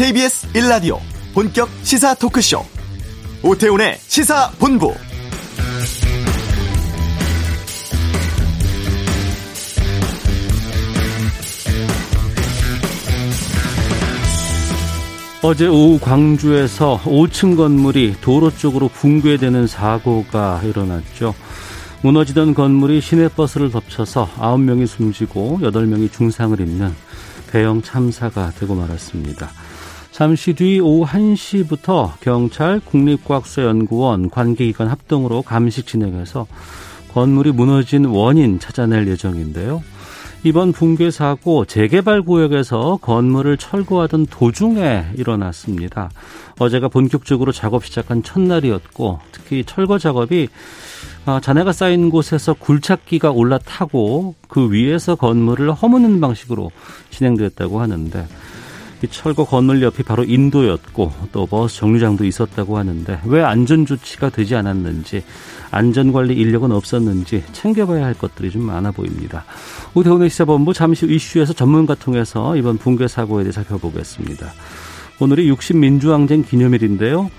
KBS 1라디오 본격 시사 토크쇼 오태훈의 시사본부 어제 오후 광주에서 5층 건물이 도로 쪽으로 붕괴되는 사고가 일어났죠. 무너지던 건물이 시내버스를 덮쳐서 9명이 숨지고 8명이 중상을 입는 대형 참사가 되고 말았습니다. 잠시 뒤 오후 1시부터 경찰, 국립과학수연구원 관계기관 합동으로 감식 진행해서 건물이 무너진 원인 찾아낼 예정인데요. 이번 붕괴 사고 재개발 구역에서 건물을 철거하던 도중에 일어났습니다. 어제가 본격적으로 작업 시작한 첫날이었고 특히 철거 작업이 아, 잔해가 쌓인 곳에서 굴착기가 올라타고 그 위에서 건물을 허무는 방식으로 진행됐다고 하는데 이 철거 건물 옆이 바로 인도였고 또 버스 정류장도 있었다고 하는데 왜 안전 조치가 되지 않았는지 안전관리 인력은 없었는지 챙겨봐야 할 것들이 좀 많아 보입니다. 오태훈의 시사본부 잠시 후 이슈에서 전문가 통해서 이번 붕괴 사고에 대해 살펴보겠습니다. 오늘이 60 민주항쟁 기념일인데요.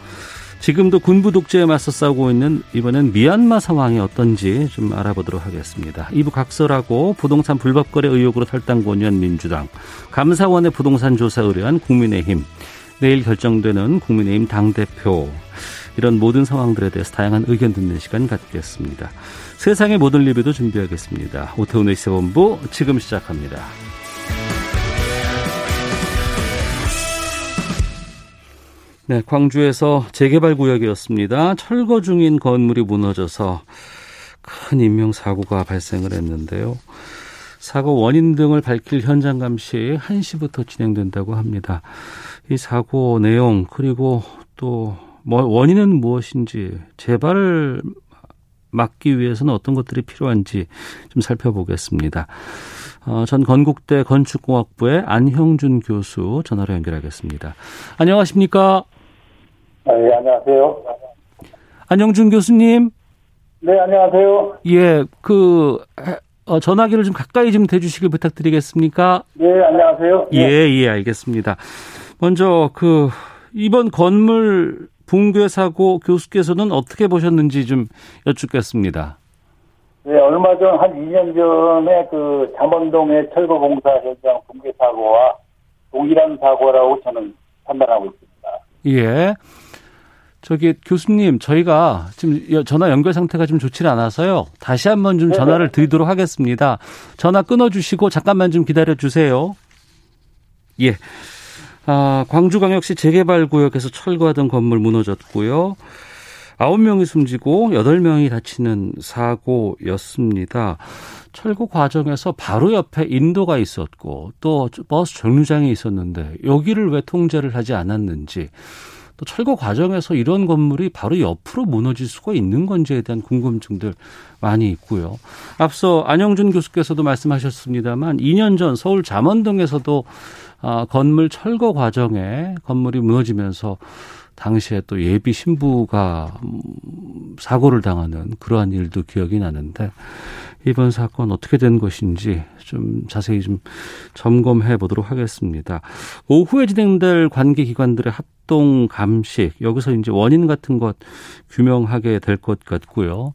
지금도 군부 독재에 맞서 싸우고 있는 이번엔 미얀마 상황이 어떤지 좀 알아보도록 하겠습니다. 이부 각설하고 부동산 불법 거래 의혹으로 탈당 권유한 민주당, 감사원의 부동산 조사 의뢰한 국민의힘, 내일 결정되는 국민의힘 당대표 이런 모든 상황들에 대해서 다양한 의견 듣는 시간 갖겠습니다. 세상의 모든 리뷰도 준비하겠습니다. 오태훈의 시사본부 지금 시작합니다. 네, 광주에서 재개발 구역이었습니다. 철거 중인 건물이 무너져서 큰 인명 사고가 발생을 했는데요. 사고 원인 등을 밝힐 현장 감시 1시부터 진행된다고 합니다. 이 사고 내용 그리고 또뭐 원인은 무엇인지 재발을 막기 위해서는 어떤 것들이 필요한지 좀 살펴보겠습니다. 어, 전 건국대 건축공학부의 안형준 교수 전화로 연결하겠습니다. 안녕하십니까? 아, 네, 안녕하세요. 안영준 교수님. 네, 안녕하세요. 예, 그 어, 전화기를 좀 가까이 좀 대주시길 부탁드리겠습니까? 네, 안녕하세요. 예, 예, 알겠습니다. 먼저 그 이번 건물 붕괴 사고 교수께서는 어떻게 보셨는지 좀 여쭙겠습니다. 네, 얼마 전 한 2년 전에 그 잠원동의 철거 공사 현장 붕괴 사고와 동일한 사고라고 저는 판단하고 있습니다. 예. 저기 교수님 저희가 지금 전화 연결 상태가 좀 좋지 않아서요. 다시 한번 좀 전화를 드리도록 하겠습니다. 전화 끊어주시고 잠깐만 좀 기다려 주세요. 예. 아, 광주광역시 재개발 구역에서 철거하던 건물 무너졌고요. 아홉 명이 숨지고 여덟 명이 다치는 사고였습니다. 철거 과정에서 바로 옆에 인도가 있었고 또 버스 정류장이 있었는데 여기를 왜 통제를 하지 않았는지 또 철거 과정에서 이런 건물이 바로 옆으로 무너질 수가 있는 건지에 대한 궁금증들 많이 있고요. 앞서 안영준 교수께서도 말씀하셨습니다만 2년 전 서울 잠원동에서도 아, 건물 철거 과정에 건물이 무너지면서 당시에 또 예비 신부가 사고를 당하는 그러한 일도 기억이 나는데 이번 사건 어떻게 된 것인지 좀 자세히 좀 점검해 보도록 하겠습니다. 오후에 진행될 관계 기관들의 합동 감식 여기서 이제 원인 같은 것 규명하게 될 것 같고요.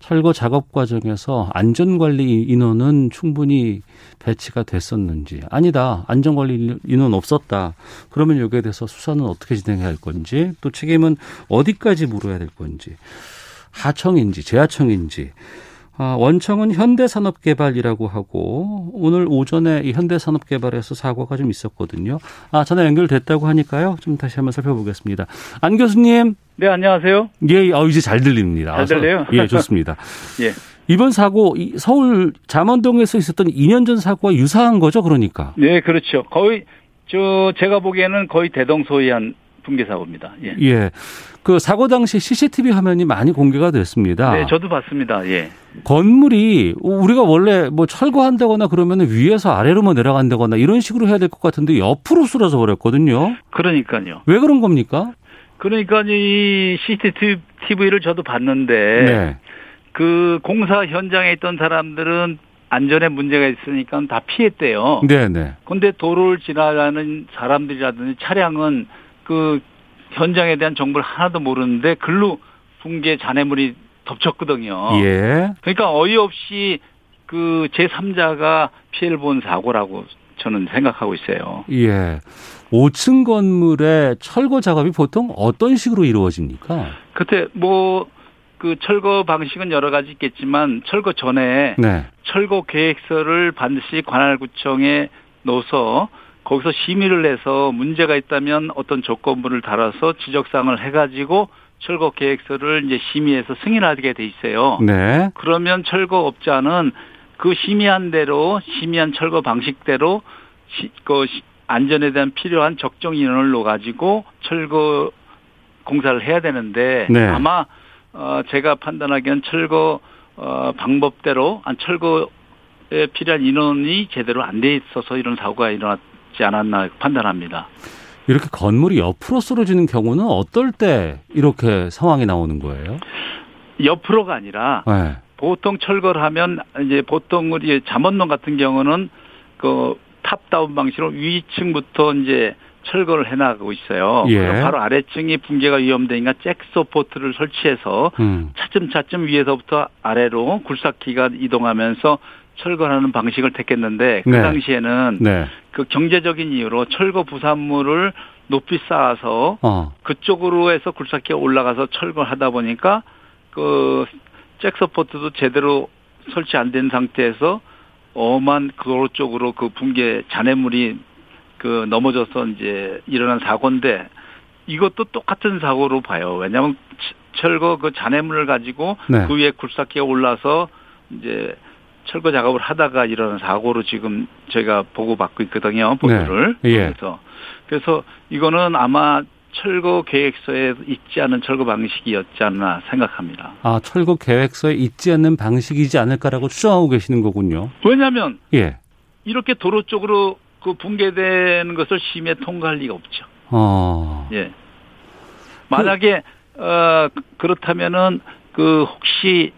철거 작업 과정에서 안전관리 인원은 충분히 배치가 됐었는지 아니다 안전관리 인원 없었다 그러면 여기에 대해서 수사는 어떻게 진행해야 할 건지 또 책임은 어디까지 물어야 될 건지 하청인지 재하청인지 아, 원청은 현대산업개발이라고 하고 오늘 오전에 이 현대산업개발에서 사고가 좀 있었거든요. 아 전화 연결됐다고 하니까요. 좀 다시 한번 살펴보겠습니다. 안 교수님. 네 안녕하세요. 예, 어, 이제 잘 들립니다. 잘 들려요? 예, 좋습니다. 예. 이번 사고 서울 잠원동에서 있었던 2년 전 사고와 유사한 거죠, 그러니까. 네, 그렇죠. 거의 저 제가 보기에는 거의 대동소이한 붕괴 사고입니다. 예. 예. 그 사고 당시 CCTV 화면이 많이 공개가 됐습니다. 네, 저도 봤습니다. 예. 건물이 우리가 원래 뭐 철거한다거나 그러면 위에서 아래로만 내려간다거나 이런 식으로 해야 될 것 같은데 옆으로 쓰러져 버렸거든요. 그러니까요. 왜 그런 겁니까? 그러니까 이 CCTV를 저도 봤는데 네. 그 공사 현장에 있던 사람들은 안전에 문제가 있으니까 다 피했대요. 네네. 근데 도로를 지나가는 사람들이라든지 차량은 그 현장에 대한 정보를 하나도 모르는데 글로 붕괴 잔해물이 덮쳤거든요. 예. 그러니까 어이없이 그 제3자가 피해를 본 사고라고 저는 생각하고 있어요. 예. 5층 건물의 철거 작업이 보통 어떤 식으로 이루어집니까? 그때 뭐 그 철거 방식은 여러 가지 있겠지만 철거 전에 네. 철거 계획서를 반드시 관할구청에 넣어서 거기서 심의를 해서 문제가 있다면 어떤 조건부를 달아서 지적사항을 해가지고 철거 계획서를 이제 심의해서 승인하게 돼 있어요. 네. 그러면 철거업자는 그 심의한 대로 심의한 철거 방식대로 시, 그 시- 안전에 대한 필요한 적정 인원을 넣어가지고 철거 공사를 해야 되는데 네. 아마 어 제가 판단하기엔 철거 어 방법대로 안 철거에 필요한 인원이 제대로 안 돼 있어서 이런 사고가 일어났 지 않았나 판단합니다. 이렇게 건물이 옆으로 쓰러지는 경우는 어떨 때 이렇게 상황이 나오는 거예요? 옆으로가 아니라 네. 보통 철거를 하면 이제 보통 우리 잠원동 같은 경우는 그 top-down 방식으로 위층부터 이제 철거를 해나가고 있어요. 예. 바로 아래층이 붕괴가 위험되니까 jack support를 설치해서 음. 차츰차츰 위에서부터 아래로 굴삭기가 이동하면서 철거하는 방식을 택했는데 그 네. 당시에는 네. 그 경제적인 이유로 철거 부산물을 높이 쌓아서 어. 그쪽으로 해서 굴삭기가 올라가서 철거하다 보니까 그 잭서포트도 제대로 설치 안 된 상태에서 엄한 도로 쪽으로 그 붕괴 잔해물이 그 넘어져서 이제 일어난 사고인데 이것도 똑같은 사고로 봐요. 왜냐하면 치- 철거 그 잔해물을 가지고 네. 그 위에 굴삭기가 올라서 이제 철거 작업을 하다가 일어난 사고로 지금 저희가 보고 받고 있거든요. 보도를. 네. 예. 그래서 그래서 이거는 아마 철거 계획서에 있지 않은 철거 방식이었지 않나 생각합니다. 아, 철거 계획서에 있지 않는 방식이지 않을까라고 추정하고 계시는 거군요. 왜냐하면 예. 이렇게 도로 쪽으로 그 붕괴되는 것을 심해 통과할 리가 없죠. 어. 예. 만약에 어 그렇다면은 그 혹시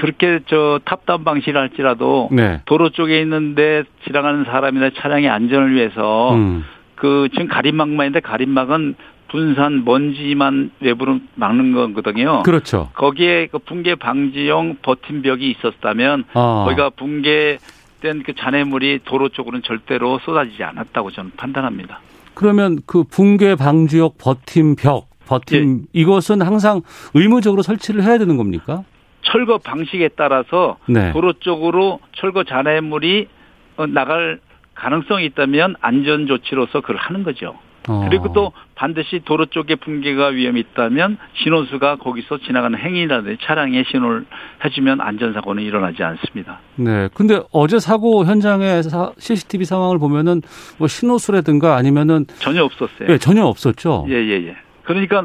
그렇게 저 탑다운 방식을 할지라도 네. 도로 쪽에 있는데 지나가는 사람이나 차량의 안전을 위해서 음. 그 지금 가림막만 있는데 가림막은 분산 먼지만 외부로 막는 거거든요. 그렇죠. 거기에 그 붕괴 방지용 버팀벽이 있었다면 아. 거기가 붕괴된 그 잔해물이 도로 쪽으로는 절대로 쏟아지지 않았다고 저는 판단합니다. 그러면 그 붕괴 방지역 버팀벽, 버팀 이것은 항상 의무적으로 설치를 해야 되는 겁니까? 철거 방식에 따라서 네. 도로 쪽으로 철거 잔해물이 어, 나갈 가능성이 있다면 안전 조치로서 그걸 하는 거죠. 어. 그리고 또 반드시 도로 쪽에 붕괴가 위험이 있다면 신호수가 거기서 지나가는 행인이라든지 차량에 신호를 해주면 안전사고는 일어나지 않습니다. 네. 근데 어제 사고 현장의 사- CCTV 상황을 보면은 뭐 신호수라든가 아니면은 전혀 없었어요. 예, 전혀 없었죠. 예, 예, 예. 그러니까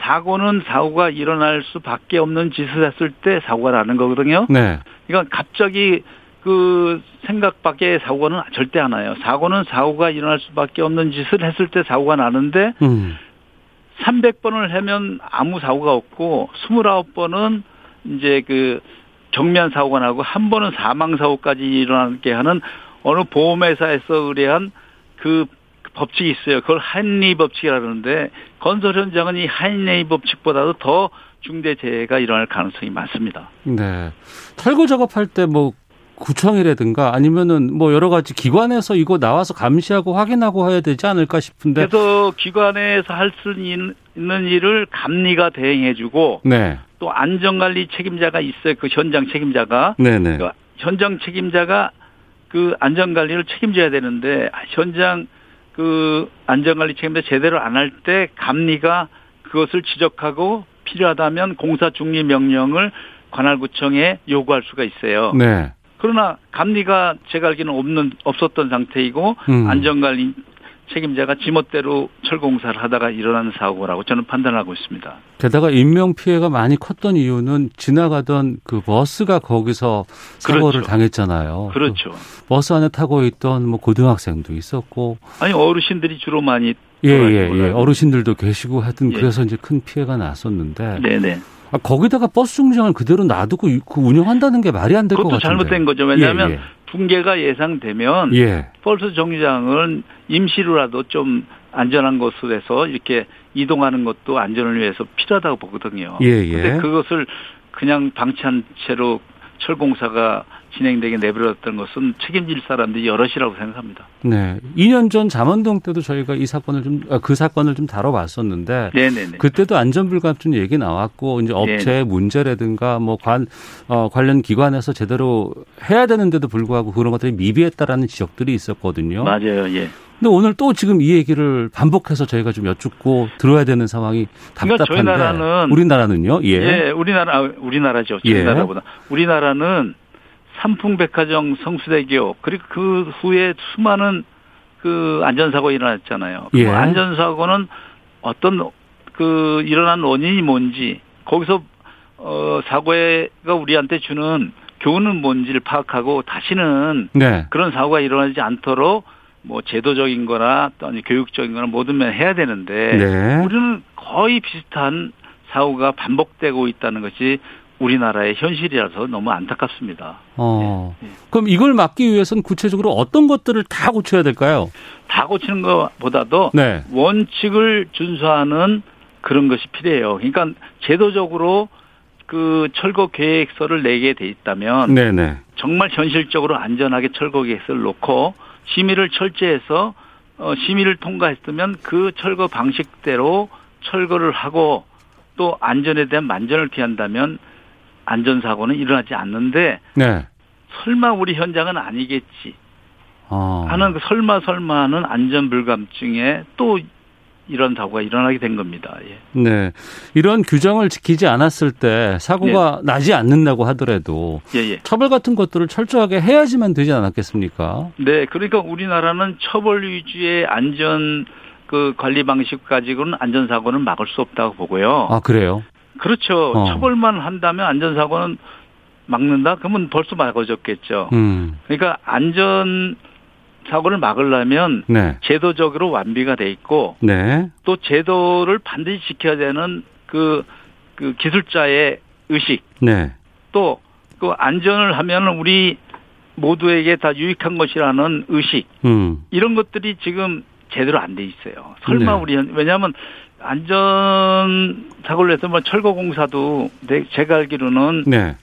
사고는 사고가 일어날 수밖에 없는 짓을 했을 때 사고가 나는 거거든요. 네. 그러니까 갑자기 그 생각 밖의 사고는 절대 안 나요. 사고는 사고가 일어날 수밖에 없는 짓을 했을 때 사고가 나는데 음. 300번을 하면 아무 사고가 없고 29번은 이제 그 경미한 사고가 나고 한 번은 사망 사고까지 일어나게 하는 어느 보험회사에서 의뢰한 그 법칙이 있어요. 그걸 하인리 법칙이라 그러는데 건설 현장은 이 하인리 법칙보다도 더 중대 재해가 일어날 가능성이 많습니다. 네. 철거 작업할 때 뭐 구청이라든가 아니면은 뭐 여러 가지 기관에서 이거 나와서 감시하고 확인하고 해야 되지 않을까 싶은데. 그래서 기관에서 할 수 있는 일을 감리가 대행해주고 네. 또 안전관리 책임자가 있어요. 그 현장 책임자가 네네. 그 현장 책임자가 그 안전관리를 책임져야 되는데 현장 그 안전관리 책임자 제대로 안 할 때 감리가 그것을 지적하고 필요하다면 공사 중리 명령을 관할구청에 요구할 수가 있어요. 네. 그러나 감리가 제가 알기는 없는 없었던 상태이고 음. 안전관리 책임자가 지멋대로 철공사를 하다가 일어나는 사고라고 저는 판단하고 있습니다. 게다가 인명 피해가 많이 컸던 이유는 지나가던 그 버스가 거기서 사고를 그렇죠. 당했잖아요. 그렇죠. 그 버스 안에 타고 있던 뭐 고등학생도 있었고 아니 어르신들이 주로 많이 예, 돌아다니고 예, 예. 그러고. 어르신들도 계시고 하여튼 예. 그래서 이제 큰 피해가 났었는데 네네. 아, 거기다가 버스 정류장을 그대로 놔두고 그 운영한다는 게 말이 안 될것 그것도 같은데. 잘못된 거죠. 왜냐하면 예, 예. 붕괴가 예상되면 예. 버스 정류장을 임시로라도 좀 안전한 곳으로 해서 이렇게 이동하는 것도 안전을 위해서 필요하다고 보거든요. 예, 예. 근데 그것을 그냥 방치한 채로 철공사가 진행되게 내버렸던 것은 책임질 사람들이 여럿이라고 생각합니다. 네. 2년 전 잠원동 때도 저희가 이 사건을 좀, 아, 그 사건을 좀 다뤄봤었는데. 네네네. 그때도 안전불감증 얘기 나왔고, 이제 업체의 문제라든가 뭐 관, 어, 관련 기관에서 제대로 해야 되는데도 불구하고 그런 것들이 미비했다라는 지적들이 있었거든요. 맞아요. 예. 근데 오늘 또 지금 이 얘기를 반복해서 저희가 좀 여쭙고 들어야 되는 상황이 그러니까 답답한데. 저희 나라는 우리나라는요? 예. 예, 우리나라 아, 우리나라죠. 저희 예. 나라보다 우리나라는 삼풍백화점 성수대교 그리고 그 후에 수많은 그 안전사고 일어났잖아요. 그 예. 안전사고는 어떤 그 일어난 원인이 뭔지 거기서 어 사고가 우리한테 주는 교훈은 뭔지를 파악하고 다시는 네. 그런 사고가 일어나지 않도록 뭐 제도적인 거나 또 아니 교육적인 거나 모든 면 해야 되는데 네. 우리는 거의 비슷한 사고가 반복되고 있다는 것이 우리나라의 현실이라서 너무 안타깝습니다. 어. 예, 예. 그럼 이걸 막기 위해서는 구체적으로 어떤 것들을 다 고쳐야 될까요? 다 고치는 것보다도 네. 원칙을 준수하는 그런 것이 필요해요. 그러니까 제도적으로 그 철거 계획서를 내게 돼 있다면 네네. 정말 현실적으로 안전하게 철거 계획서를 놓고 심의를 철저해서 어, 심의를 통과했으면 그 철거 방식대로 철거를 하고 또 안전에 대한 만전을 기한다면 안전사고는 일어나지 않는데 네. 설마 우리 현장은 아니겠지 어. 하는 그 설마 설마는 안전불감증에 또 이런 사고가 일어나게 된 겁니다. 예. 네. 이런 규정을 지키지 않았을 때 사고가 나지 않는다고 하더라도 예, 예. 처벌 같은 것들을 철저하게 해야지만 되지 않았겠습니까? 네, 그러니까 우리나라는 처벌 위주의 안전 그 관리 방식 가지고는 안전 사고는 막을 수 없다고 보고요. 아, 그래요? 그렇죠. 어. 처벌만 한다면 안전사고는 막는다? 그러면 벌써 막아졌겠죠. 음. 그러니까 안전 사고를 막으려면 네. 제도적으로 완비가 돼 있고 네. 또 제도를 반드시 지켜야 되는 그, 그 기술자의 의식 네. 또그 안전을 하면 우리 모두에게 다 유익한 것이라는 의식 음. 이런 것들이 지금 제대로 안 돼 있어요. 설마 네. 우리 현- 왜냐하면 안전 사고를 해서 뭐 철거 공사도 내- 제가 알기로는 네.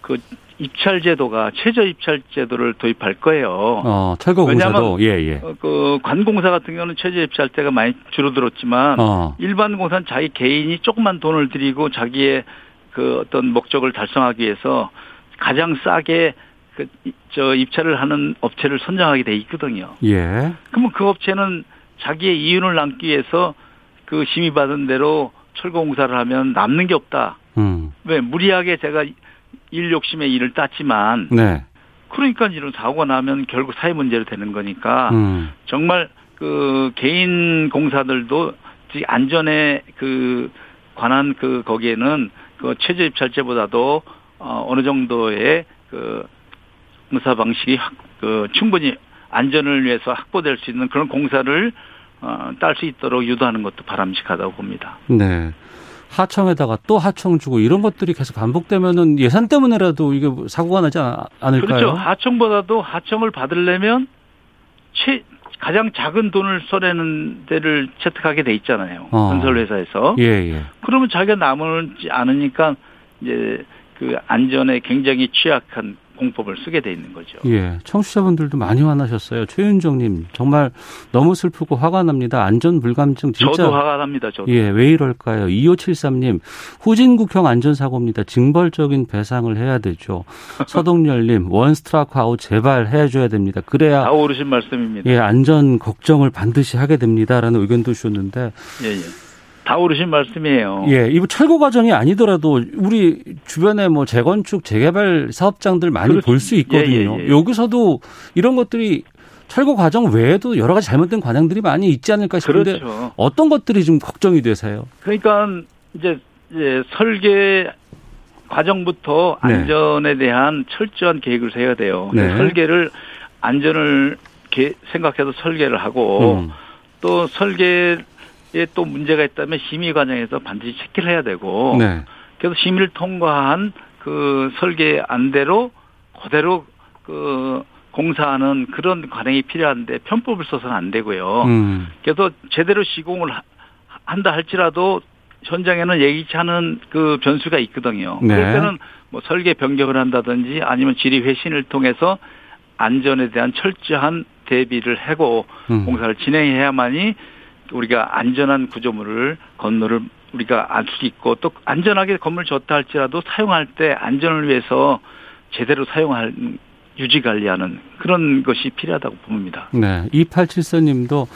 그 입찰 제도가 최저 입찰 제도를 도입할 거예요. 어, 철거 공사도 예, 예. 어, 그 관공사 같은 경우는 최저 입찰 때가 많이 줄어들었지만 어. 일반 공사는 자기 개인이 조금만 돈을 들이고 자기의 그 어떤 목적을 달성하기 위해서 가장 싸게 그 저 입찰을 하는 업체를 선정하게 돼 있거든요. 예. 그러면 그 업체는 자기의 이윤을 남기 위해서 그 심의받은 대로 철거 공사를 하면 남는 게 없다. 음. 왜 무리하게 제가 일 욕심에 일을 땄지만 네. 그러니까 이런 사고가 나면 결국 사회 문제로 되는 거니까 음. 정말 그 개인 공사들도 이 안전에 그 관한 그 거기에는 그 최저 입찰제보다도 어 어느 정도의 그 공사 방식이 확, 그 충분히 안전을 위해서 확보될 수 있는 그런 공사를 어 딸 수 있도록 유도하는 것도 바람직하다고 봅니다. 네. 하청에다가 또 하청 주고 이런 것들이 계속 반복되면은 예산 때문에라도 이게 사고가 나지 않- 않을까요? 그렇죠. 하청보다도 하청을 받으려면 최 가장 작은 돈을 써내는 데를 채택하게 돼 있잖아요. 어. 건설회사에서. 예, 예. 그러면 자기가 남지 않으니까 이제 그 안전에 굉장히 취약한 공법을 쓰게 돼 있는 거죠. 예. 청취자분들도 많이 화나셨어요. 최윤정님, 정말 너무 슬프고 화가 납니다. 안전 불감증 진짜. 저도 화가 납니다. 저도. 예, 왜 이럴까요? 2573님, 후진국형 안전사고입니다. 징벌적인 배상을 해야 되죠. 서동열님, one strike out 제발 해줘야 됩니다. 그래야, 다 오르신 말씀입니다. 예, 안전 걱정을 반드시 하게 됩니다라는 의견도 주셨는데, 예, 예. 다 오르신 말씀이에요. 예, 이거 철거 과정이 아니더라도 우리 주변에 뭐 재건축, 재개발 사업장들 많이 그렇죠. 볼수 있거든요. 예, 예, 예. 여기서도 이런 것들이 철거 과정 외에도 여러 가지 잘못된 과정들이 많이 있지 않을까 싶은데 그렇죠. 어떤 것들이 좀 걱정이 되세요? 그러니까 이제, 이제 설계 과정부터 네. 안전에 대한 철저한 계획을 세워야 돼요. 네. 설계를 안전을 개- 생각해서 설계를 하고 음. 또 설계에 또 문제가 있다면 심의 과정에서 반드시 체크를 해야 되고 네. 그래서 심의를 통과한 그 설계 안대로 그대로 그 공사하는 그런 관행이 필요한데 편법을 써서는 안 되고요. 음. 그래서 제대로 시공을 하- 한다 할지라도 현장에는 예기치 않은 그 변수가 있거든요. 네. 그럴 때는 뭐 설계 변경을 한다든지 아니면 지리 회신을 통해서 안전에 대한 철저한 대비를 하고 음. 공사를 진행해야만이 우리가 안전한 구조물을 건물을 우리가 알 수 있고 또 안전하게 건물 졌다 할지라도 사용할 때 안전을 위해서 제대로 사용할 유지 관리하는 그런 것이 필요하다고 봅니다. 네. 2874님도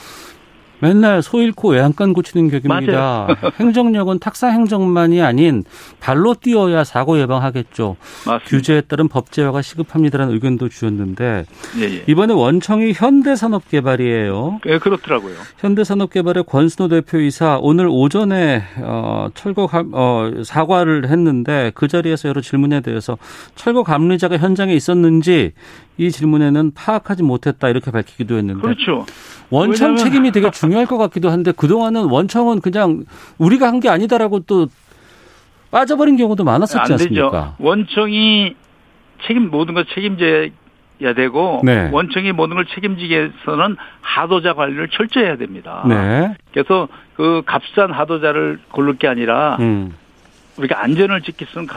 맨날 소 잃고 외양간 고치는 격입니다. 행정력은 탁사 행정만이 아닌 발로 뛰어야 사고 예방하겠죠. 맞습니다. 규제에 따른 법제화가 시급합니다라는 의견도 주셨는데 예, 예. 이번에 원청이 현대산업개발이에요. 예, 그렇더라고요. 현대산업개발의 권순호 대표이사 오늘 오전에 어, 철거 감, 어, 사과를 했는데 그 자리에서 여러 질문에 대해서 철거 감리자가 현장에 있었는지 이 질문에는 파악하지 못했다 이렇게 밝히기도 했는데 그렇죠. 원청 책임이 되게 중요할 것 같기도 한데 그동안은 원청은 그냥 우리가 한 게 아니다라고 또 빠져버린 경우도 많았었지. 않습니까? 원청이 책임 모든 걸 책임져야 되고 네. 원청이 모든 걸 책임지기 위해서는 하도자 관리를 철저히 해야 됩니다. 네. 그래서 그 값싼 하도자를 고를 게 아니라 음. 우리가 안전을 지킬 수 있는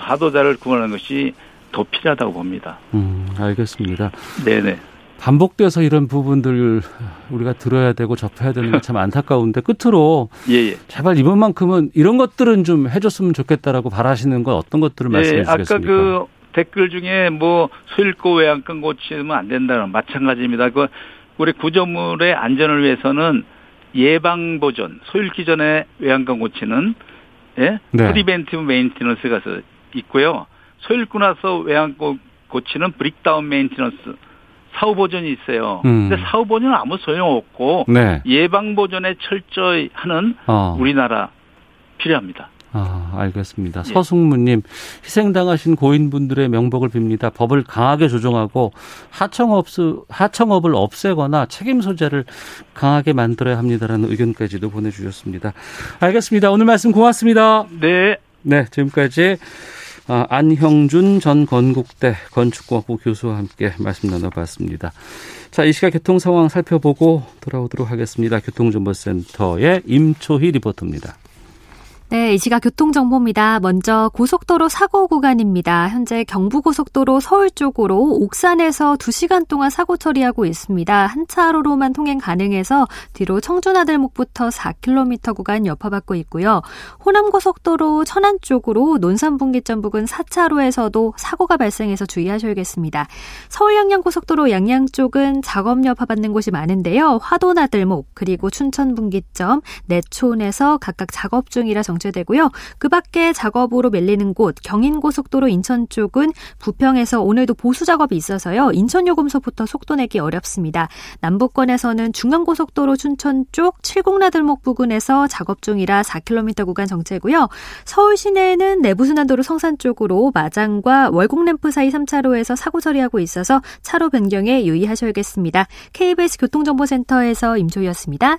하도자를 구하는 것이 더 필요하다고 봅니다. 음, 알겠습니다. 네네. 반복돼서 이런 부분들 우리가 들어야 되고 접해야 되는 게 참 안타까운데 끝으로 예예. 제발 이번만큼은 이런 것들은 좀 해줬으면 좋겠다라고 바라시는 건 어떤 것들을 말씀해 네, 아까 주시겠습니까? 그 댓글 중에 뭐 소 잃고 외양간 고치면 안 된다는 마찬가지입니다. 그 우리 구조물의 안전을 위해서는 예방 보존, 소 잃기 전에 외양간 고치는 예, 네. preventive maintenance가 있고요. 소 잃고 나서 외양간 고치는 breakdown maintenance 사후 보존이 있어요. 음. 근데 사후 보존은 아무 소용 없고 네. 예방 보존에 철저히 하는 어. 우리나라 필요합니다. 아, 알겠습니다. 예. 서승무님, 희생당하신 고인분들의 명복을 빕니다. 법을 강하게 조정하고 하청업, 하청업을 없애거나 책임 소재를 강하게 만들어야 합니다라는 의견까지도 보내주셨습니다. 알겠습니다. 오늘 말씀 고맙습니다. 네. 네, 지금까지 아, 안형준 전 건국대 건축공학부 교수와 함께 말씀 나눠봤습니다. 자, 이 시각 교통 상황 살펴보고 돌아오도록 하겠습니다. 교통정보센터의 임초희 리포터입니다. 네, 이 시각 교통정보입니다. 먼저 고속도로 사고 구간입니다. 현재 경부고속도로 서울 쪽으로 옥산에서 2시간 동안 사고 처리하고 있습니다. 한 차로로만 통행 가능해서 뒤로 청주나들목부터 4km 구간 여파받고 있고요. 호남고속도로 천안 쪽으로 논산분기점 부근 4차로에서도 사고가 발생해서 주의하셔야겠습니다. 서울 양양고속도로 양양 쪽은 작업 여파받는 곳이 많은데요. 화도나들목 그리고 춘천분기점 내촌에서 각각 작업 중이라 정 체되고요. 그 밖에 작업으로 밀리는 곳 경인고속도로 인천 쪽은 부평에서 오늘도 보수 작업이 있어서요. 인천 요금소부터 속도 내기 어렵습니다. 남부권에서는 중앙고속도로 춘천 쪽 칠곡나들목 부근에서 작업 중이라 4km 구간 정체고요. 서울 시내에는 내부순환도로 성산 쪽으로 마장과 월곡램프 사이 3차로에서 사고 처리하고 있어서 차로 변경에 유의하셔야겠습니다. KBS 교통정보센터에서 임조희였습니다.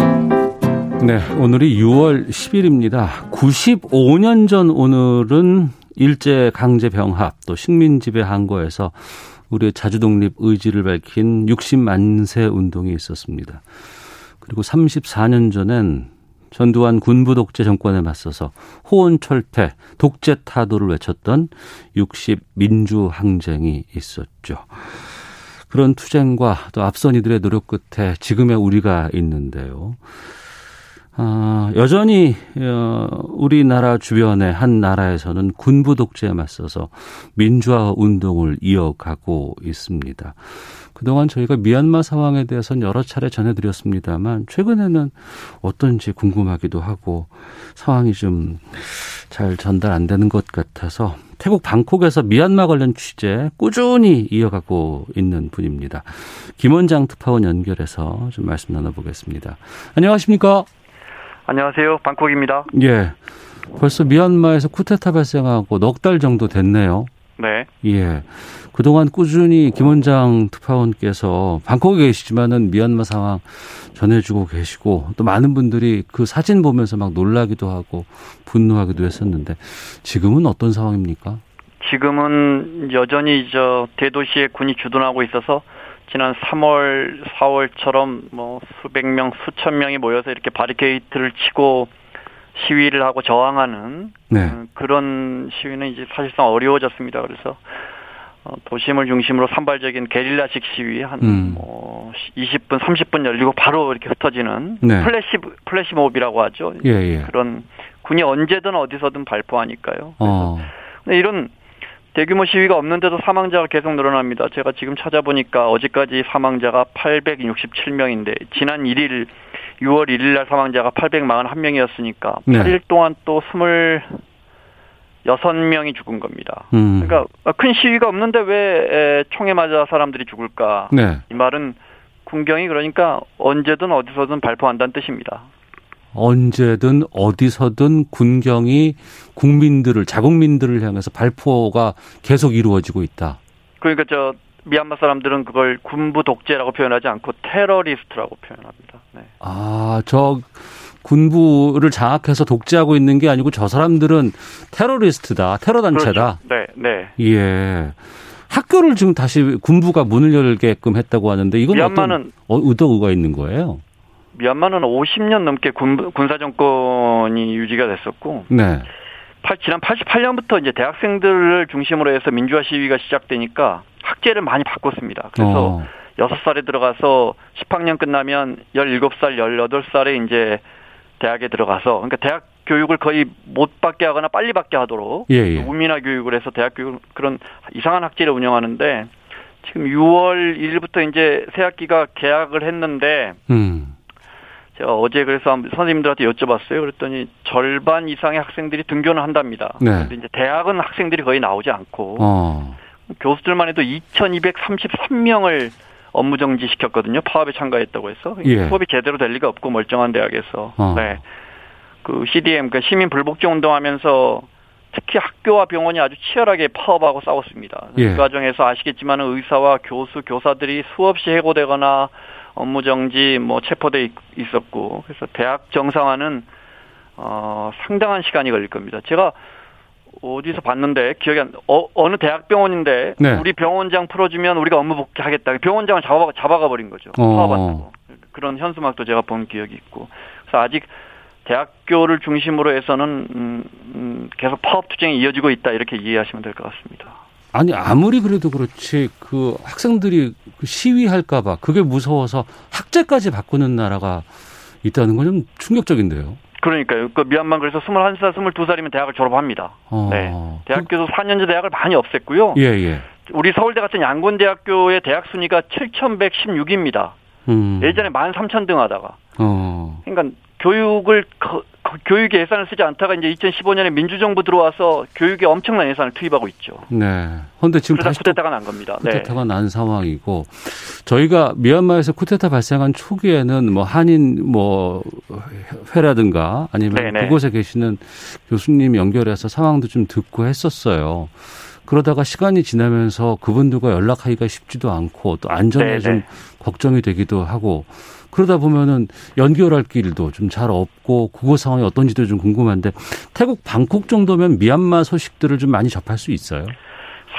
네, 오늘이 6월 10일입니다. 95년 전 오늘은 일제 강제 병합 또 식민 지배 항거에서 우리의 자주 독립 의지를 밝힌 60만세 운동이 있었습니다. 그리고 34년 전엔 전두환 군부 독재 정권에 맞서서 호원 철폐, 독재 타도를 외쳤던 60 민주 항쟁이 있었죠. 그런 투쟁과 또 앞선 이들의 노력 끝에 지금의 우리가 있는데요. 어, 여전히 어, 우리나라 주변의 한 나라에서는 군부 독재에 맞서서 민주화 운동을 이어가고 있습니다. 그동안 저희가 미얀마 상황에 대해서는 여러 차례 전해드렸습니다만 최근에는 어떤지 궁금하기도 하고 상황이 좀 잘 전달 안 되는 것 같아서 태국 방콕에서 미얀마 관련 취재 꾸준히 이어가고 있는 분입니다. 김원장 특파원 연결해서 좀 말씀 나눠보겠습니다. 안녕하십니까? 안녕하세요. 방콕입니다. 예. 벌써 미얀마에서 쿠데타 발생하고 넉 달 정도 됐네요. 네. 예. 그동안 꾸준히 김원장 특파원께서 방콕에 계시지만은 미얀마 상황 전해주고 계시고 또 많은 분들이 그 사진 보면서 막 놀라기도 하고 분노하기도 했었는데 지금은 어떤 상황입니까? 지금은 여전히 저 대도시에 군이 주둔하고 있어서 지난 3월, 4월처럼 뭐 수백 명, 수천 명이 모여서 이렇게 바리케이트를 치고 시위를 하고 저항하는 네. 음, 그런 시위는 이제 사실상 어려워졌습니다. 그래서 어, 도심을 중심으로 산발적인 게릴라식 시위 한 음. 뭐 20분, 30분 열리고 바로 이렇게 흩어지는 네. flash flash mob이라고 하죠. 예, 예. 그런 군이 언제든 어디서든 발포하니까요. 어. 근데 이런 대규모 시위가 없는데도 사망자가 계속 늘어납니다. 제가 지금 찾아보니까 어제까지 사망자가 867명인데 지난 1일 6월 1일 날 사망자가 841명이었으니까 네. 8일 동안 또 26명이 죽은 겁니다. 음. 그러니까 큰 시위가 없는데 왜 에, 총에 맞아 사람들이 죽을까? 네. 이 말은 군경이 그러니까 언제든 어디서든 발포한다는 뜻입니다. 언제든 어디서든 군경이 국민들을 자국민들을 향해서 발포가 계속 이루어지고 있다. 그러니까 저 미얀마 사람들은 그걸 군부 독재라고 표현하지 않고 테러리스트라고 표현합니다. 네. 아, 저 군부를 장악해서 독재하고 있는 게 아니고 저 사람들은 테러리스트다, 테러 단체다. 그렇죠. 네, 네. 예. 학교를 지금 다시 군부가 문을 열게끔 했다고 하는데 이건 미얀마는 어떤 어, 의도가 있는 거예요? 미얀마는 50년 넘게 군, 군사 정권이 유지가 됐었고 네. 팔- 지난 88년부터 이제 대학생들을 중심으로 해서 민주화 시위가 시작되니까 학제를 많이 바꿨습니다. 그래서 어. 여섯 살에 들어가서 10학년 끝나면 17살, 18살에 이제 대학에 들어가서 그러니까 대학 교육을 거의 못 받게 하거나 빨리 받게 하도록 예, 예. 우민화 교육을 해서 대학 교육 그런 이상한 학제를 운영하는데 지금 6월 1일부터 이제 새 학기가 개학을 했는데 음. 제가 어제 그래서 선생님들한테 여쭤봤어요. 그랬더니 절반 이상의 학생들이 등교는 한답니다. 네. 근데 이제 대학은 학생들이 거의 나오지 않고 어. 교수들만 해도 2,233명을 업무 정지 시켰거든요. 파업에 참가했다고 해서 예. 수업이 제대로 될 리가 없고 멀쩡한 대학에서. 어. 네. 그 CDM 그 시민 불복지 운동하면서 특히 학교와 병원이 아주 치열하게 파업하고 싸웠습니다. 예. 그 과정에서 아시겠지만 의사와 교수, 교사들이 수없이 해고되거나 업무 정지, 뭐 체포돼 있- 있었고 그래서 대학 정상화는 어, 상당한 시간이 걸릴 겁니다. 제가 어디서 봤는데 기억이 안 어, 어느 대학병원인데 네. 우리 병원장 풀어주면 우리가 업무 복귀하겠다. 병원장을 잡아 잡아가 버린 거죠. 어. 파업한다고 그런 현수막도 제가 본 기억이 있고 그래서 아직 대학교를 중심으로 해서는 음, 음, 계속 파업 투쟁이 이어지고 있다 이렇게 이해하시면 될 것 같습니다. 아니 아무리 그래도 그렇지 그 학생들이 그 시위할까봐 그게 무서워서 학제까지 바꾸는 나라가 있다는 건 좀 충격적인데요. 그러니까요. 그 미얀마 그래서 21살, 22살이면 대학을 졸업합니다. 어. 네. 대학교도 4년제 대학을 많이 없앴고요. 예 예. 우리 서울대 같은 양곤대학교의 대학 순위가 7,116입니다. 음. 예전에 13,000등 하다가. 어. 그러니까 교육을 교육에 예산을 쓰지 않다가 이제 2015년에 민주정부 들어와서 교육에 엄청난 예산을 투입하고 있죠. 네. 그런데 지금 다시 또 쿠데타가 난 겁니다. 네. 쿠데타가 난 상황이고 저희가 미얀마에서 쿠데타 발생한 초기에는 뭐 한인 뭐 회라든가 아니면 네네. 그곳에 계시는 교수님 연결해서 상황도 좀 듣고 했었어요. 그러다가 시간이 지나면서 그분들과 연락하기가 쉽지도 않고 또 안전에 네네. 좀 걱정이 되기도 하고 그러다 보면은 연결할 길도 좀 잘 없고 그곳 상황이 어떤지도 좀 궁금한데 태국 방콕 정도면 미얀마 소식들을 좀 많이 접할 수 있어요.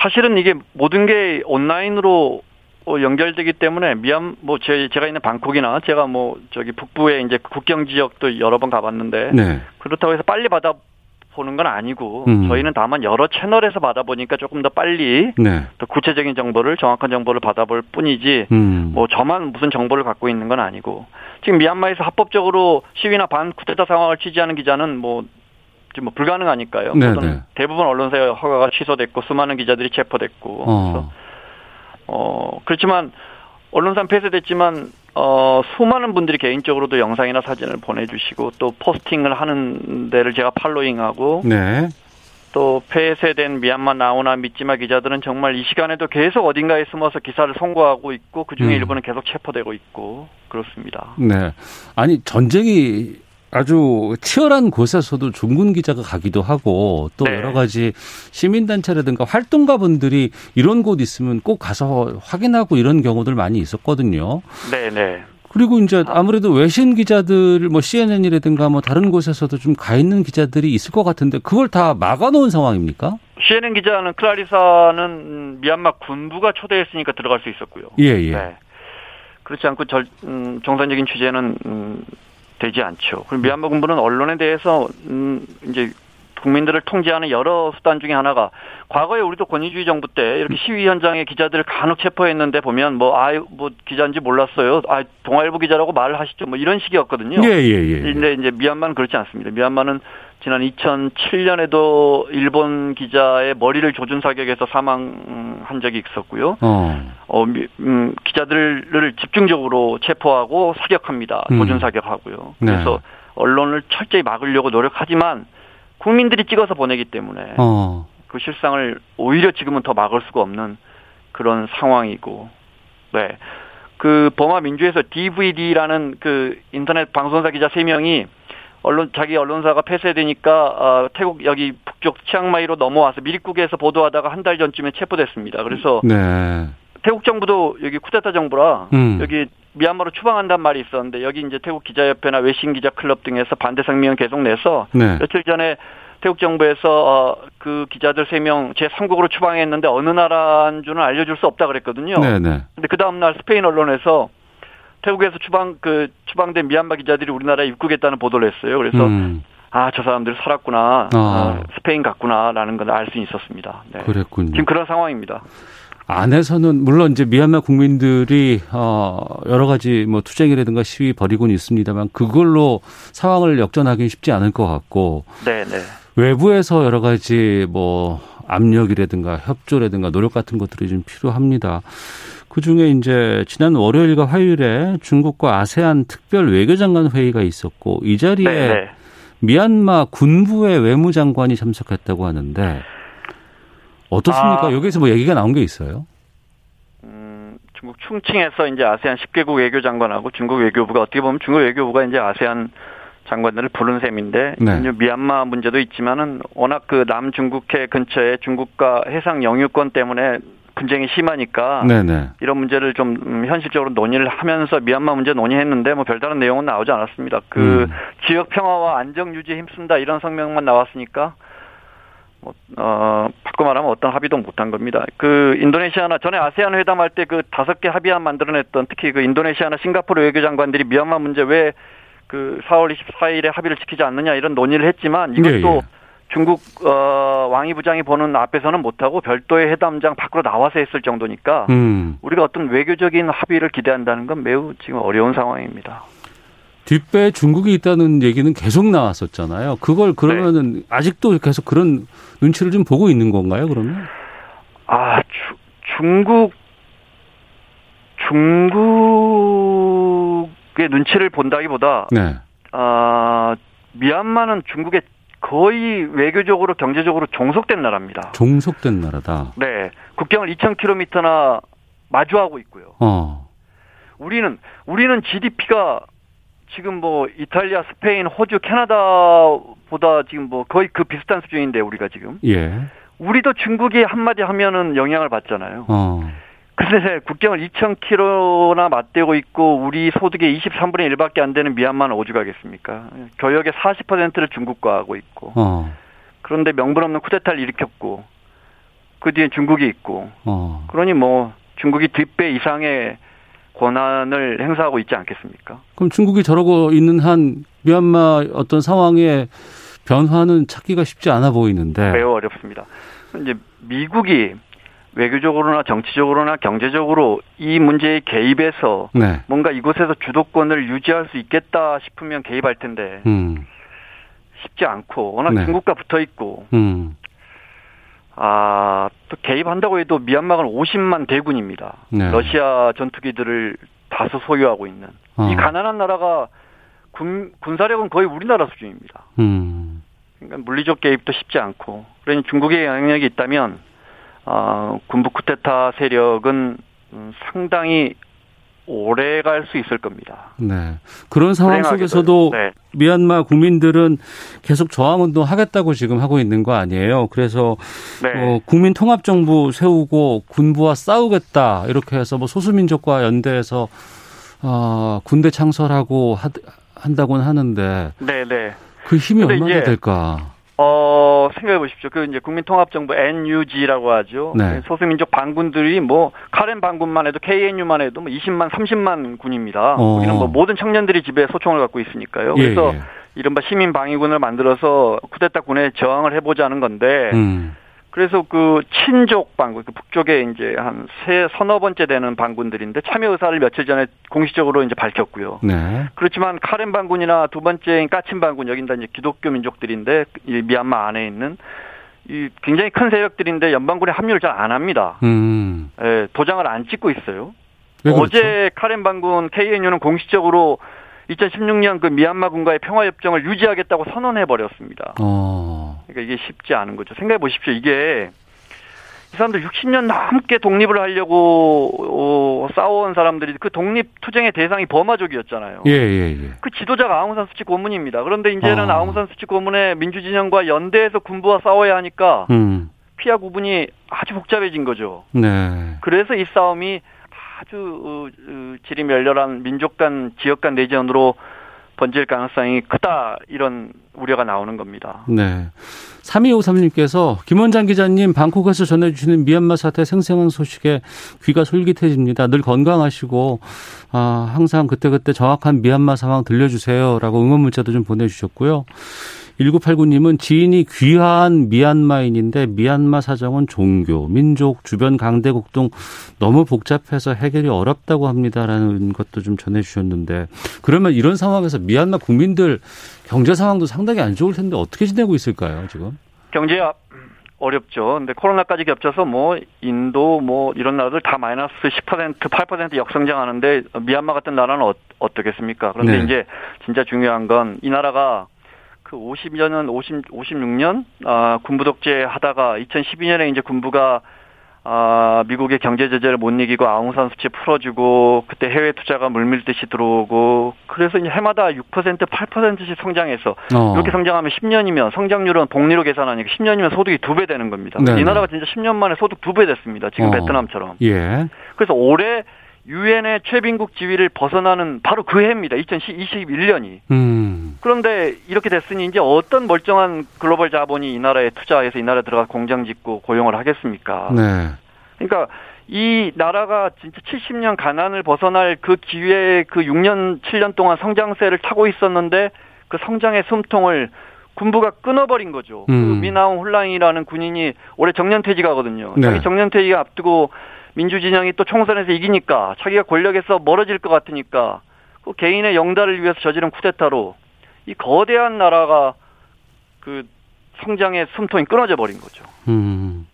사실은 이게 모든 게 온라인으로 어, 연결되기 때문에 미얀 뭐 제, 제가 있는 방콕이나 제가 뭐 저기 북부에 이제 국경 지역도 여러 번 가봤는데 네. 그렇다고 해서 빨리 받아 보는 건 아니고 음. 저희는 다만 여러 채널에서 받아보니까 조금 더 빨리 네. 더 구체적인 정보를 정확한 정보를 받아볼 뿐이지 음. 뭐 저만 무슨 정보를 갖고 있는 건 아니고 지금 미얀마에서 합법적으로 시위나 반 쿠데타 상황을 취재하는 기자는 뭐 지금 뭐 불가능하니까요. 네, 네. 대부분 언론사의 허가가 취소됐고 수많은 기자들이 체포됐고 어. 그래서 어 그렇지만 언론사 폐쇄됐지만 어, 수많은 분들이 개인적으로도 영상이나 사진을 보내주시고 또 포스팅을 하는 데를 제가 팔로잉하고 네. 또 폐쇄된 미얀마 나오나 믿지마 기자들은 정말 이 시간에도 계속 어딘가에 숨어서 기사를 송고하고 있고 그 중에 음. 일부는 계속 체포되고 있고 그렇습니다. 네. 아니 전쟁이 아주 치열한 곳에서도 중군 기자가 가기도 하고 또 네. 여러 가지 시민단체라든가 활동가분들이 이런 곳 있으면 꼭 가서 확인하고 이런 경우들 많이 있었거든요. 네, 네. 그리고 이제 아무래도 외신 기자들 뭐 CNN이라든가 뭐 다른 곳에서도 좀 가 있는 기자들이 있을 것 같은데 그걸 다 막아놓은 상황입니까? CNN 기자는 클라리사는 미얀마 군부가 초대했으니까 들어갈 수 있었고요. 예, 예. 네. 그렇지 않고 절, 음, 정상적인 취재는 음, 되지 않죠. 그리고 미얀마 군부는 언론에 대해서 음 이제 국민들을 통제하는 여러 수단 중에 하나가 과거에 우리도 권위주의 정부 때 이렇게 시위 현장에 기자들을 간혹 체포했는데 보면 뭐 아유 뭐 기자인지 몰랐어요. 아 동아일보 기자라고 말을 하시죠. 뭐 이런 식이었거든요. 예, 예, 예. 근데 이제 미얀마는 그렇지 않습니다. 미얀마는 지난 2007년에도 일본 기자의 머리를 조준 사격해서 사망한 적이 있었고요. 어, 어 음, 기자들을 집중적으로 체포하고 사격합니다. 음. 조준 사격하고요. 네. 그래서 언론을 철저히 막으려고 노력하지만 국민들이 찍어서 보내기 때문에 어. 그 실상을 오히려 지금은 더 막을 수가 없는 그런 상황이고, 네. 그 버마 민주에서 DVD라는 그 인터넷 방송사 기자 3명이 언론 자기 언론사가 폐쇄되니까 어, 태국 여기 북쪽 치앙마이로 넘어와서 미리국에서 보도하다가 한 달 전쯤에 체포됐습니다. 그래서 네. 태국 정부도 여기 쿠데타 정부라 음. 여기 미얀마로 추방한단 말이 있었는데 여기 이제 태국 기자협회나 외신 기자 클럽 등에서 반대 성명을 계속 내서 네. 며칠 전에 태국 정부에서 어, 그 기자들 세 명 제3국으로 추방했는데 어느 나라인 줄은 알려줄 수 없다 그랬거든요. 네네. 네. 근데 그 다음 날 스페인 언론에서 태국에서 추방 그 추방된 미얀마 기자들이 우리나라에 입국했다는 보도를 했어요. 그래서 음. 아저 사람들 살았구나, 아. 어, 스페인 갔구나라는 걸 알 수 있었습니다. 네. 그랬군요. 지금 그런 상황입니다. 안에서는 물론 이제 미얀마 국민들이 어 여러 가지 뭐 투쟁이라든가 시위 벌이고는 있습니다만 그걸로 상황을 역전하기는 쉽지 않을 것 같고. 네, 네. 외부에서 여러 가지 뭐 압력이라든가 협조라든가 노력 같은 것들이 좀 필요합니다. 그 중에 이제 지난 월요일과 화요일에 중국과 아세안 특별 외교장관 회의가 있었고 이 자리에 네네. 네. 미얀마 군부의 외무장관이 참석했다고 하는데 어떻습니까? 아, 여기서 뭐 얘기가 나온 게 있어요? 음, 중국 충칭에서 이제 아세안 10개국 외교 장관하고 중국 외교부가 어떻게 보면 중국 외교부가 이제 아세안 장관들을 부른 셈인데 네. 미얀마 문제도 있지만은 워낙 그 남중국해 근처에 중국과 해상 영유권 때문에 분쟁이 심하니까 네네. 이런 문제를 좀 음, 현실적으로 논의를 하면서 미얀마 문제 논의했는데 뭐 별다른 내용은 나오지 않았습니다. 그 음. 지역 평화와 안정 유지에 힘쓴다 이런 성명만 나왔으니까 뭐, 어, 바꿔 말하면 어떤 합의도 못한 겁니다. 그 인도네시아나 전에 아세안 회담할 때 그 다섯 개 합의안 만들어냈던 특히 그 인도네시아나 싱가포르 외교장관들이 미얀마 문제 왜 그 4월 24일에 합의를 지키지 않느냐 이런 논의를 했지만 이것도 예, 예. 중국 어, 왕이 부장이 보는 앞에서는 못하고 별도의 회담장 밖으로 나와서 했을 정도니까 음. 우리가 어떤 외교적인 합의를 기대한다는 건 매우 지금 어려운 상황입니다. 뒷배 중국이 있다는 얘기는 계속 나왔었잖아요. 그걸 그러면은 네. 아직도 계속 그런 눈치를 좀 보고 있는 건가요? 그러면? 아 주, 중국 중국의 눈치를 본다기보다 네. 아 미얀마는 중국의 거의 외교적으로 경제적으로 종속된 나라입니다. 종속된 나라다. 네. 국경을 2,000km나 마주하고 있고요. 어. 우리는 우리는 GDP가 지금 뭐 이탈리아, 스페인, 호주, 캐나다보다 지금 뭐 거의 그 비슷한 수준인데 우리가 지금. 예. 우리도 중국이 한마디 하면은 영향을 받잖아요. 어. 근데 국경을 2,000km나 맞대고 있고 우리 소득의 23분의 1밖에 안 되는 미얀마는 어디 가겠습니까? 교역의 40%를 중국과 하고 있고. 어. 그런데 명분 없는 쿠데타를 일으켰고 그 뒤에 중국이 있고. 어. 그러니 뭐 중국이 뒷배 이상의 권한을 행사하고 있지 않겠습니까? 그럼 중국이 저러고 있는 한 미얀마 어떤 상황에 변화는 찾기가 쉽지 않아 보이는데 매우 어렵습니다. 이제 미국이 외교적으로나 정치적으로나 경제적으로 이 문제에 개입해서 네. 뭔가 이곳에서 주도권을 유지할 수 있겠다 싶으면 개입할 텐데 음. 쉽지 않고 워낙 네. 중국과 붙어 있고 음. 아, 또 개입한다고 해도 미얀마는 50만 대군입니다. 네. 러시아 전투기들을 다수 소유하고 있는 어. 이 가난한 나라가 군, 군사력은 거의 우리나라 수준입니다. 음. 그러니까 물리적 개입도 쉽지 않고 그러니 중국의 영향력이 있다면 어, 군부 쿠데타 세력은 음, 상당히 오래 갈 수 있을 겁니다. 네. 그런 상황. 속에서도 네. 미얀마 국민들은 계속 저항 운동 하겠다고 지금 하고 있는 거 아니에요. 그래서 네. 어, 국민 통합 정부 세우고 군부와 싸우겠다 이렇게 해서 뭐 소수민족과 연대해서 어, 군대 창설하고 하, 한다고는 하는데 네, 네. 그 힘이 얼마나 될까? 어, 생각해 보십시오. 그 이제 국민통합정부 NUG라고 하죠. 네. 소수민족 반군들이 뭐 카렌 반군만 해도 KNU만 해도 뭐 20만, 30만 군입니다. 어. 우리는 뭐 모든 청년들이 집에 소총을 갖고 있으니까요. 예, 그래서 예. 이른바 시민 방위군을 만들어서 쿠데타 군에 저항을 해보자는 건데 음. 그래서 그 친족 반군, 그 북쪽에 이제 한 세 서너 번째 되는 반군들인데 참여 의사를 며칠 전에 공식적으로 이제 밝혔고요. 네. 그렇지만 카렌 반군이나 두 번째인 까친 반군 여긴 다 이제 기독교 민족들인데 이 미얀마 안에 있는 이 굉장히 큰 세력들인데 연방군에 합류를 잘 안 합니다. 음. 예, 도장을 안 찍고 있어요. 왜 그렇죠? 어제 카렌 반군 KNU는 공식적으로 2016년 그 미얀마 군과의 평화 협정을 유지하겠다고 선언해 버렸습니다. 어. 그러니까 이게 쉽지 않은 거죠. 생각해 보십시오. 이게 이 사람들 60년 넘게 독립을 하려고 어, 싸워온 사람들이 그 독립 투쟁의 대상이 버마족이었잖아요. 예, 예, 예. 그 지도자가 아웅산 수치 고문입니다. 그런데 이제는 아. 아웅산 수치 고문의 민주진영과 연대해서 군부와 싸워야 하니까 음. 피하 구분이 아주 복잡해진 거죠. 네. 그래서 이 싸움이 아주 어, 어, 질이 멸렬한 민족 간 지역 간 내전으로 번질 가능성이 크다 이런 우려가 나오는 겁니다. 네. 3253님께서 김원장 기자님 방콕에서 전해주시는 미얀마 사태 생생한 소식에 귀가 솔깃해집니다. 늘 건강하시고 아, 항상 그때그때 정확한 미얀마 상황 들려주세요라고 응원 문자도 좀 보내주셨고요. 1989님은 지인이 귀한 미얀마인인데 미얀마 사정은 종교, 민족, 주변 강대국 등 너무 복잡해서 해결이 어렵다고 합니다라는 것도 좀 전해주셨는데 그러면 이런 상황에서 미얀마 국민들 경제 상황도 상당히 안 좋을 텐데 어떻게 지내고 있을까요 지금? 경제 어렵죠. 근데 코로나까지 겹쳐서 뭐 인도 뭐 이런 나라들 다 마이너스 10% 8% 역성장하는데 미얀마 같은 나라는 어, 어떻겠습니까? 그런데 네. 이제 진짜 중요한 건 이 나라가 그 50년은 50 56년 아 군부 독재 하다가 2012년에 이제 군부가 아 미국의 경제 제재를 못 이기고 아웅산 수치 풀어주고 그때 해외 투자가 물밀듯이 들어오고 그래서 이제 해마다 6% 8%씩 성장해서 어. 이렇게 성장하면 10년이면 성장률은 복리로 계산하니까 10년이면 소득이 두 배 되는 겁니다. 네, 이 네. 나라가 진짜 10년 만에 소득 두 배 됐습니다. 지금 어. 베트남처럼. 예. 그래서 올해 유엔의 최빈국 지위를 벗어나는 바로 그 해입니다. 2021년이. 음. 그런데 이렇게 됐으니 이제 어떤 멀쩡한 글로벌 자본이 이 나라에 투자해서 이 나라에 들어가 공장 짓고 고용을 하겠습니까? 네. 그러니까 이 나라가 진짜 70년 가난을 벗어날 그 기회에 그 6년, 7년 동안 성장세를 타고 있었는데 그 성장의 숨통을 군부가 끊어버린 거죠. 그 음. 미나옹 홀랑이라는 군인이 올해 정년퇴직하거든요. 네. 자기 정년퇴직 앞두고 민주진영이 또 총선에서 이기니까 자기가 권력에서 멀어질 것 같으니까 그 개인의 영달을 위해서 저지른 쿠데타로 이 거대한 나라가 그 성장의 숨통이 끊어져 버린 거죠. 음.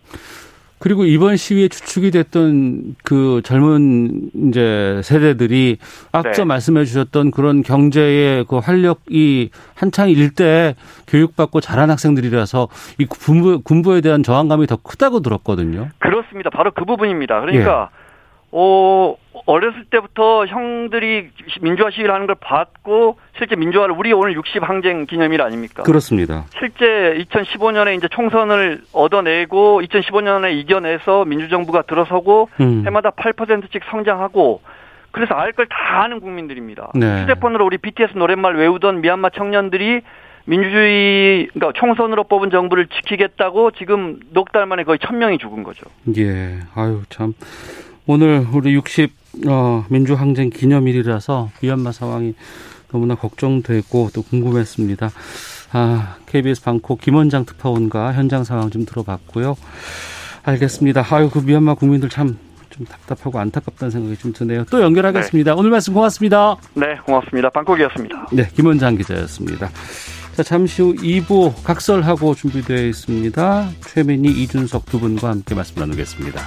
그리고 이번 시위에 주축이 됐던 그 젊은 이제 세대들이 앞서 네. 말씀해 주셨던 그런 경제의 그 활력이 한창 일 때 교육받고 자란 학생들이라서 이 군부, 군부에 대한 저항감이 더 크다고 들었거든요. 그렇습니다. 바로 그 부분입니다. 그러니까 어 어렸을 때부터 형들이 민주화 시위를 하는 걸 봤고 실제 민주화를 우리 오늘 60 항쟁 기념일 아닙니까? 그렇습니다. 실제 2015년에 이제 총선을 얻어내고 2015년에 이겨내서 민주정부가 들어서고 음. 해마다 8%씩 성장하고 그래서 알 걸 다 아는 국민들입니다. 네. 휴대폰으로 우리 BTS 노랫말 외우던 미얀마 청년들이 민주주의 그러니까 총선으로 뽑은 정부를 지키겠다고 지금 넉 달 만에 거의 천 명이 죽은 거죠. 예. 아유, 참. 오늘 우리 60 어, 민주항쟁 기념일이라서 미얀마 상황이 너무나 걱정되고 또 궁금했습니다. 아, KBS 방콕 김원장 특파원과 현장 상황 좀 들어봤고요. 알겠습니다. 아유, 그 미얀마 국민들 참 좀 답답하고 안타깝다는 생각이 좀 드네요. 또 연결하겠습니다. 네. 오늘 말씀 고맙습니다. 네, 고맙습니다. 방콕이었습니다. 네, 김원장 기자였습니다. 자, 잠시 후 2부 각설하고 준비되어 있습니다. 최민희, 이준석 두 분과 함께 말씀 나누겠습니다.